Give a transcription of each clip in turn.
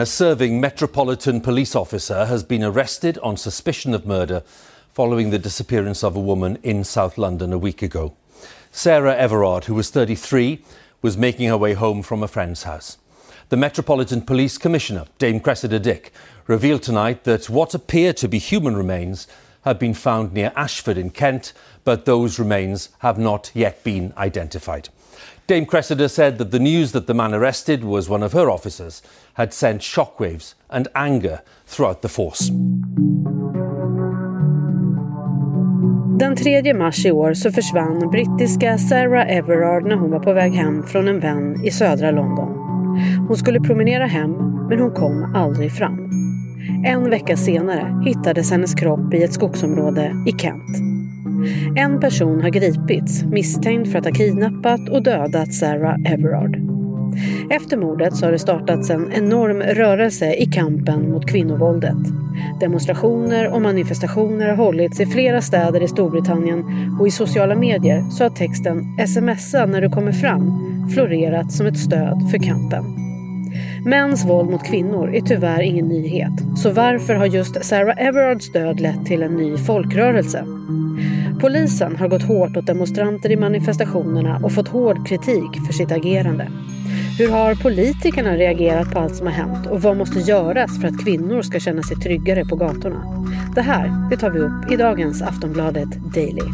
a serving Metropolitan Police officer has been arrested on suspicion of murder following the disappearance of a woman in South London a week ago. Sarah Everard, who was 33, was making her way home from a friend's house. The Metropolitan Police Commissioner, Dame Cressida Dick, revealed tonight that what appear to be human remains have been found near Ashford in Kent, but those remains have not yet been identified. Dame Cressida said that the news that the man arrested was one of her officers had sent shockwaves and anger throughout the force. Den 3 mars i år så försvann brittiska Sarah Everard när hon var på väg hem från en vän i södra London. Hon skulle promenera hem, men hon kom aldrig fram. En vecka senare hittades hennes kropp i ett skogsområde i Kent. En person har gripits misstänkt för att ha kidnappat och dödat Sarah Everard. Efter mordet så har det startats en enorm rörelse i kampen mot kvinnovåldet. Demonstrationer och manifestationer har hållits i flera städer i Storbritannien och i sociala medier så har texten “smsa när du kommer fram” florerat som ett stöd för kampen. Mäns våld mot kvinnor är tyvärr ingen nyhet. Så varför har just Sarah Everards död lett till en ny folkrörelse? Polisen har gått hårt åt demonstranter i manifestationerna och fått hård kritik för sitt agerande. Hur har politikerna reagerat på allt som har hänt och vad måste göras för att kvinnor ska känna sig tryggare på gatorna? Det här det tar vi upp i dagens Aftonbladet Daily.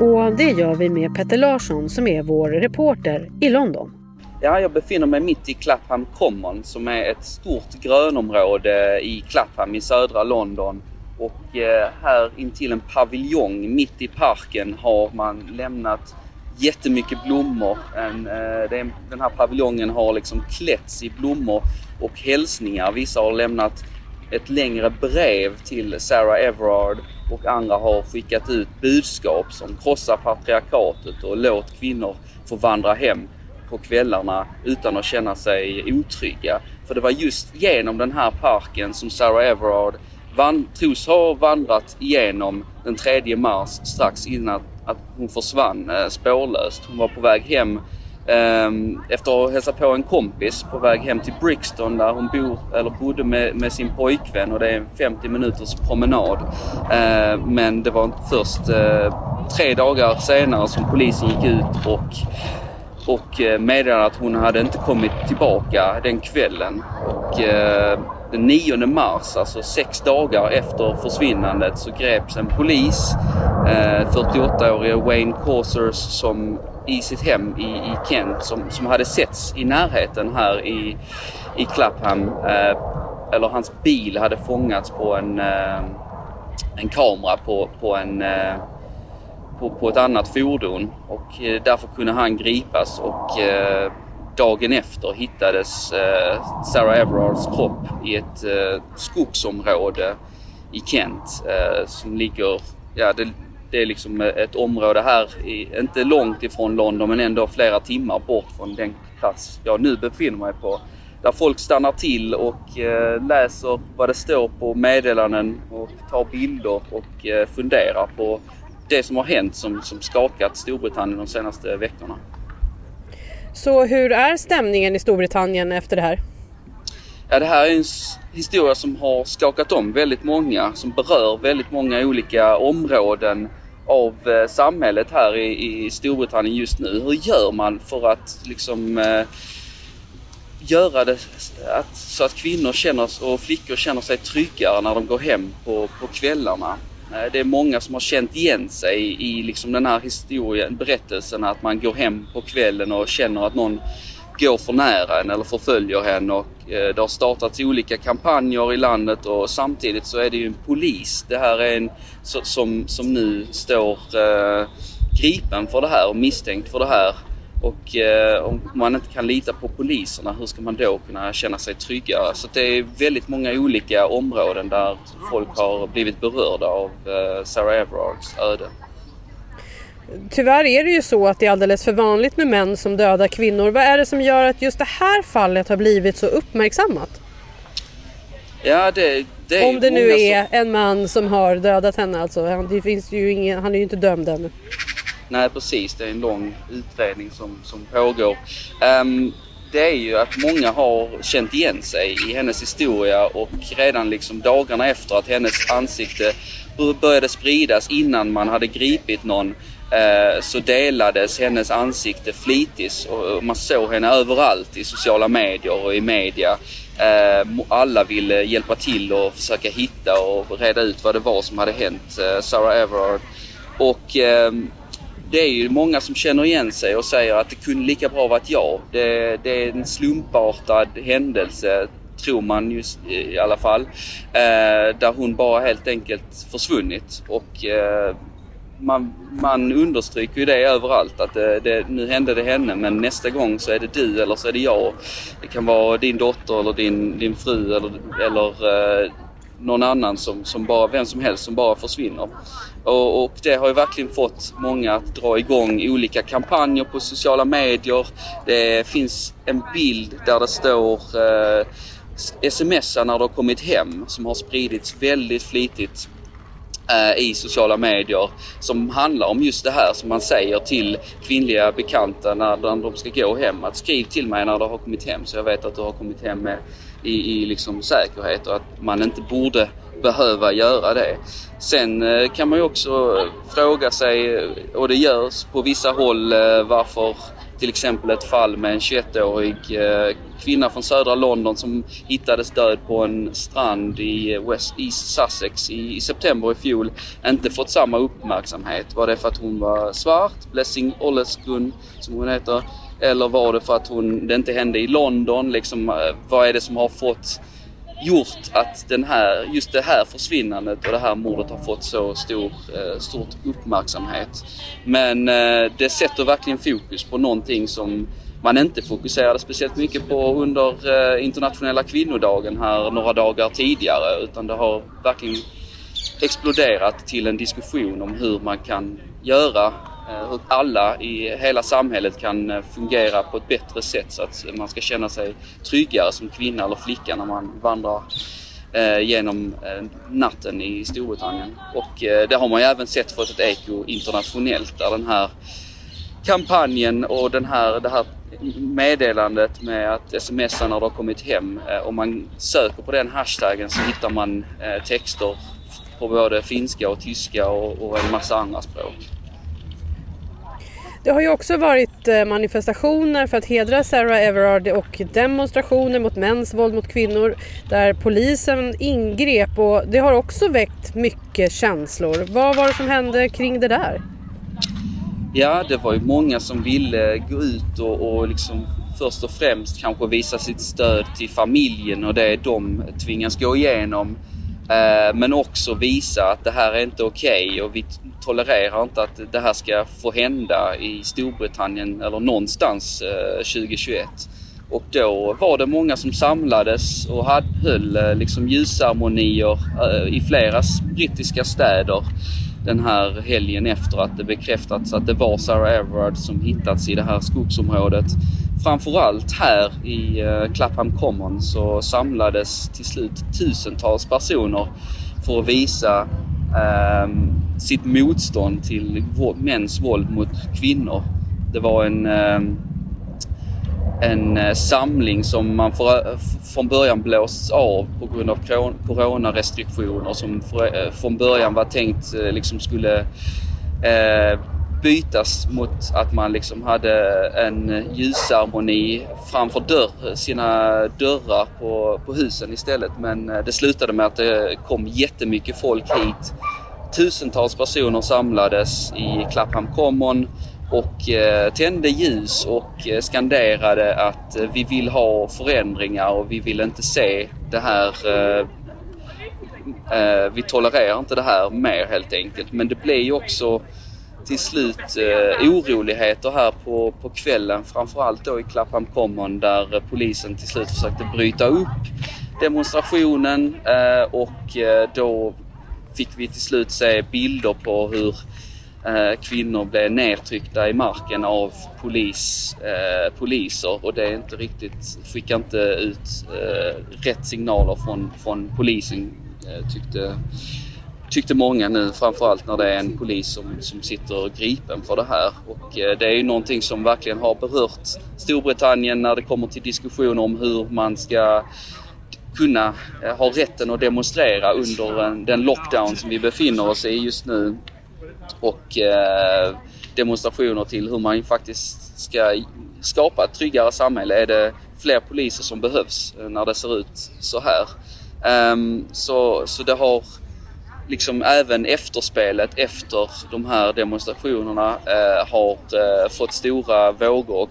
Och det gör vi med Petter Larsson som är vår reporter i London. Ja, jag befinner mig mitt i Clapham Common som är ett stort grönområde i Clapham i södra London. Och eh, här intill en paviljong mitt i parken har man lämnat jättemycket blommor. En, eh, den här paviljongen har liksom klätts i blommor och hälsningar. Vissa har lämnat ett längre brev till Sarah Everard och andra har skickat ut budskap som krossa patriarkatet och låt kvinnor få vandra hem på kvällarna utan att känna sig otrygga. För det var just genom den här parken som Sarah Everard van, tros ha vandrat igenom den 3 mars strax innan att hon försvann eh, spårlöst. Hon var på väg hem ehm, efter att ha hälsat på en kompis på väg hem till Brixton där hon bor, eller bodde med, med sin pojkvän och det är en 50 minuters promenad. Eh, men det var först eh, tre dagar senare som polisen gick ut och och eh, meddelade att hon hade inte kommit tillbaka den kvällen. Och eh, den 9 mars, alltså sex dagar efter försvinnandet, så greps en polis, eh, 48-årige Wayne Causers, som i sitt hem i, i Kent som, som hade setts i närheten här i, i Clapham. Eh, eller hans bil hade fångats på en, eh, en kamera på, på, en, eh, på, på ett annat fordon och eh, därför kunde han gripas och eh, dagen efter hittades eh, Sarah Everards kropp i ett eh, skogsområde i Kent eh, som ligger ja, det, det är liksom ett område här, inte långt ifrån London men ändå flera timmar bort från den plats jag nu befinner mig på. Där folk stannar till och eh, läser vad det står på meddelanden och tar bilder och eh, funderar på det som har hänt som, som skakat Storbritannien de senaste veckorna. Så hur är stämningen i Storbritannien efter det här? Ja, det här är en historia som har skakat om väldigt många, som berör väldigt många olika områden av eh, samhället här i, i Storbritannien just nu. Hur gör man för att liksom eh, göra det att, så att kvinnor känner, och flickor känner sig tryggare när de går hem på, på kvällarna? Eh, det är många som har känt igen sig i liksom den här historien, berättelsen att man går hem på kvällen och känner att någon går för nära en eller förföljer henne och eh, det har startats olika kampanjer i landet och samtidigt så är det ju en polis. Det här är en som, som nu står eh, gripen för det här och misstänkt för det här. Och eh, om man inte kan lita på poliserna, hur ska man då kunna känna sig tryggare? Så det är väldigt många olika områden där folk har blivit berörda av eh, Sarah Everards öde. Tyvärr är det ju så att det är alldeles för vanligt med män som dödar kvinnor. Vad är det som gör att just det här fallet har blivit så uppmärksammat? Ja, det, det Om det nu är som... en man som har dödat henne alltså. Det finns ju ingen, han är ju inte dömd ännu. Nej precis, det är en lång utredning som, som pågår. Um, det är ju att många har känt igen sig i hennes historia och redan liksom dagarna efter att hennes ansikte började spridas innan man hade gripit någon eh, så delades hennes ansikte flitigt och man såg henne överallt i sociala medier och i media. Ehm, alla ville hjälpa till och försöka hitta och reda ut vad det var som hade hänt eh, Sarah Everard. Och ehm, det är ju många som känner igen sig och säger att det kunde lika bra varit jag. Det, det är en slumpartad händelse tror man just i alla fall. Eh, där hon bara helt enkelt försvunnit. Och eh, man, man understryker ju det överallt att det, det, nu hände det henne men nästa gång så är det du eller så är det jag. Det kan vara din dotter eller din, din fru eller, eller eh, någon annan som, som bara, vem som helst som bara försvinner. Och, och, det har ju verkligen fått många att dra igång olika kampanjer på sociala medier. Det finns en bild där det står eh, smsar när du har kommit hem som har spridits väldigt flitigt eh, i sociala medier som handlar om just det här som man säger till kvinnliga bekanta när de ska gå hem. Att skriv till mig när du har kommit hem så jag vet att du har kommit hem med, i, i liksom säkerhet och att man inte borde behöva göra det. Sen eh, kan man ju också fråga sig, eh, och det görs på vissa håll, eh, varför till exempel ett fall med en 21-årig kvinna från södra London som hittades död på en strand i West East Sussex i, i september i fjol inte fått samma uppmärksamhet. Var det för att hon var svart, Blessing Olleskun som hon heter, eller var det för att hon, det inte hände i London? Liksom, eh, vad är det som har fått gjort att den här, just det här försvinnandet och det här mordet har fått så stor, eh, stort uppmärksamhet. Men eh, det sätter verkligen fokus på någonting som man inte fokuserade speciellt mycket på under internationella kvinnodagen här några dagar tidigare utan det har verkligen exploderat till en diskussion om hur man kan göra Eh, hur alla i hela samhället kan eh, fungera på ett bättre sätt så att man ska känna sig tryggare som kvinna eller flicka när man vandrar eh, genom natten i Storbritannien. Och det har man ju även sett fått ett eko internationellt där den här kampanjen och den här, det här meddelandet med att smsa när du har kommit hem. Om man söker på den hashtaggen så hittar man texter på både finska och tyska och, och en massa andra språk. Det har ju också varit eh, manifestationer för att hedra Sarah Everard och demonstrationer mot mäns våld mot kvinnor där polisen ingrep och det har också väckt mycket känslor. Vad var det som hände kring det där? Ja, det var ju många som ville gå ut och, och liksom först och främst kanske visa sitt stöd till familjen och det de tvingas gå igenom. Eh, men också visa att det här är inte okej okay och vi tolererar inte att det här ska få hända i Storbritannien eller någonstans eh, 2021. Och då var det många som samlades och höll eh, liksom ljusceremonier i flera brittiska städer den här helgen efter att det bekräftats att det var Sarah Everard som hittats i det här skogsområdet. Framförallt här i eh, Clapham Common så samlades till slut tusentals personer för att visa eh, sitt motstånd till mäns våld mot kvinnor. Det var en eh, en eh, samling som man för, eh, från början blåsts av på grund av coronarestriktioner som för, eh, från början var tänkt liksom skulle eh, bytas mot att man liksom hade en ljusceremoni framför dörr, sina dörrar på, på husen istället. Men det slutade med att det kom jättemycket folk hit. Tusentals personer samlades i Clapham Common och eh, tände ljus och eh, skanderade att eh, vi vill ha förändringar och vi vill inte se det här vi tolererar inte det här mer helt enkelt. Men det blev ju också till slut eh, oroligheter här på, på kvällen. Framförallt då i Clapham Common där polisen till slut försökte bryta upp demonstrationen eh, och då fick vi till slut se bilder på hur Eh, kvinnor blev nedtryckta i marken av polis, eh, poliser och det är inte riktigt, skickar inte ut eh, rätt signaler från, från polisen eh, tyckte, tyckte många nu framförallt när det är en polis som, som sitter gripen för det här. Och eh, det är ju någonting som verkligen har berört Storbritannien när det kommer till diskussioner om hur man ska kunna eh, ha rätten att demonstrera under en, den lockdown som vi befinner oss i just nu. Och eh, demonstrationer till hur man faktiskt ska skapa ett tryggare samhälle. Är det fler poliser som behövs eh, när det ser ut så här? Um, så, så det har liksom även efterspelet efter de här demonstrationerna eh, har eh, fått stora vågor och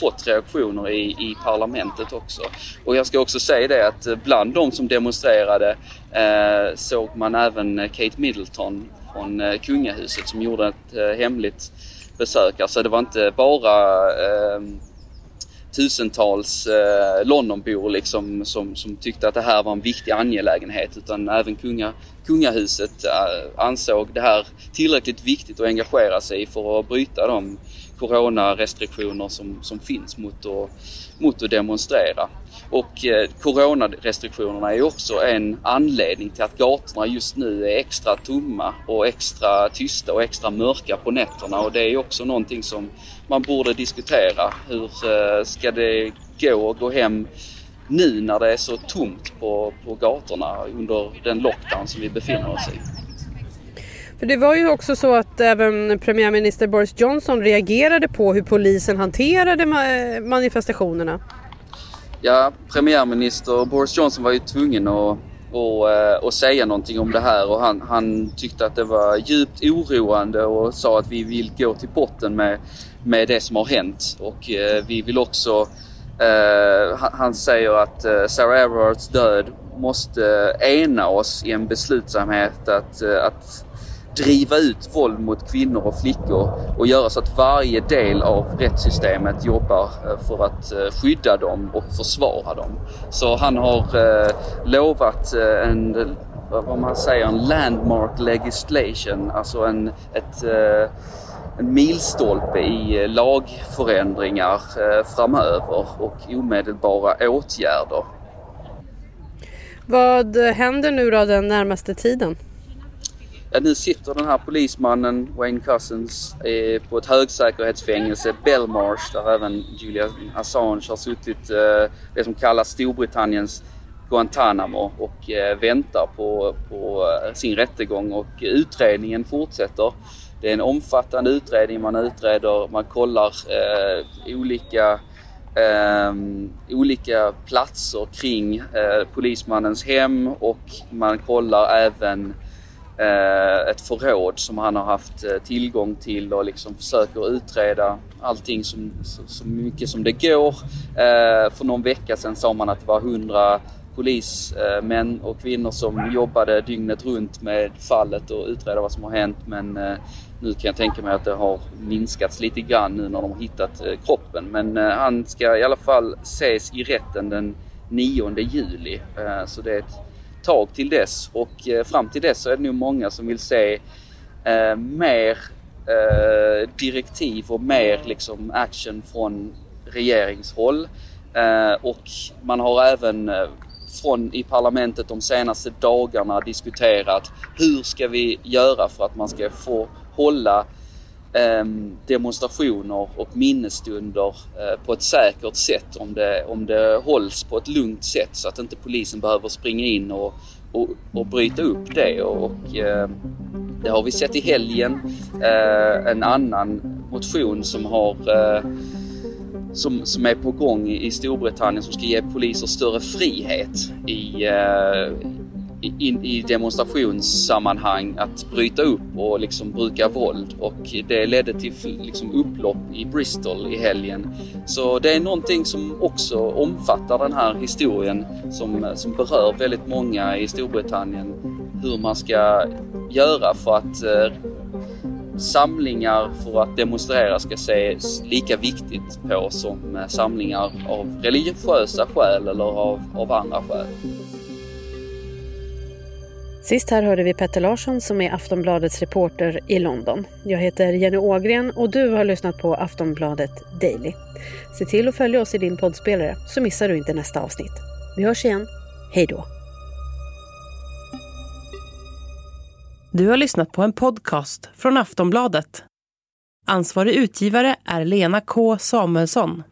fått reaktioner i, i parlamentet också. Och jag ska också säga det att eh, bland de som demonstrerade eh, såg man även Kate Middleton från eh, kungahuset som gjorde ett eh, hemligt besök. Alltså det var inte bara eh, tusentals eh, Londonbor liksom, som, som tyckte att det här var en viktig angelägenhet utan även kunga, kungahuset eh, ansåg det här tillräckligt viktigt att engagera sig i för att bryta de coronarestriktioner som, som finns mot att, mot att demonstrera. Och eh, coronarestriktionerna är också en anledning till att gatorna just nu är extra tomma och extra tysta och extra mörka på nätterna och det är också någonting som man borde diskutera. Hur eh, ska det gå att gå hem nu när det är så tomt på, på gatorna under den lockdown som vi befinner oss i? För det var ju också så att även premiärminister Boris Johnson reagerade på hur polisen hanterade manifestationerna. Ja, premiärminister Boris Johnson var ju tvungen att, att, eh, att säga någonting om det här och han, han tyckte att det var djupt oroande och sa att vi vill gå till botten med, med det som har hänt och eh, vi vill också Uh, han säger att eh, Sarah Everards död måste ena oss i en beslutsamhet att, att driva ut våld mot kvinnor och flickor och göra så att varje del av rättssystemet jobbar eh, för att eh, skydda dem och försvara dem. Så han har eh, lovat en, vad man säger, en landmark legislation, alltså en, ett, en milstolpe i lagförändringar framöver och omedelbara åtgärder. Vad händer nu då den närmaste tiden? Ja, nu sitter den här polismannen, Wayne Cousins, eh, på ett högsäkerhetsfängelse, Belmarsh, där även Julian Assange har suttit, eh, det som kallas Storbritanniens Guantanamo och eh, väntar på, på eh, sin rättegång och utredningen fortsätter. Det är en omfattande utredning. Man utreder, man kollar eh, olika, eh, olika platser kring eh, polismannens hem och man kollar även Eh, Eh, ett förråd som han har haft eh, tillgång till och liksom försöker utreda allting som, så, så mycket som det går. Eh, för någon vecka sedan sa man att det var 100 polismän eh, och kvinnor som jobbade dygnet runt med fallet och utreda vad som har hänt men nu kan jag tänka mig att det har minskats lite grann nu när de har hittat kroppen. Men han ska i alla fall ses i rätten den 9 juli så det är ett tag till dess och eh, fram till dess så är det nog många som vill se eh, mer eh, direktiv och mer liksom action från regeringshåll. Eh, och man har även eh, från i parlamentet de senaste dagarna diskuterat hur ska vi göra för att man ska få hålla Ehm, demonstrationer och minnesstunder eh, på ett säkert sätt om det, om det hålls på ett lugnt sätt så att inte polisen behöver springa in och, och, och bryta upp det. Och, ehm, det har vi sett i helgen. Eh, en annan motion som har eh, som, som är på gång i Storbritannien som ska ge poliser större frihet i, in, i demonstrationssammanhang att bryta upp och liksom bruka våld och det ledde till liksom upplopp i Bristol i helgen. Så det är någonting som också omfattar den här historien som, som berör väldigt många i Storbritannien. Hur man ska göra för att eh, samlingar för att demonstrera ska ses lika viktigt på som eh, samlingar av religiösa skäl eller av, av andra skäl. Sist här hörde vi Petter Larsson som är Aftonbladets reporter i London. Jag heter Jenny Ågren och du har lyssnat på Aftonbladet Daily. Se till att följa oss i din poddspelare så missar du inte nästa avsnitt. Vi hörs igen. Hej då! Du har lyssnat på en podcast från Aftonbladet. Ansvarig utgivare är Lena K Samuelsson.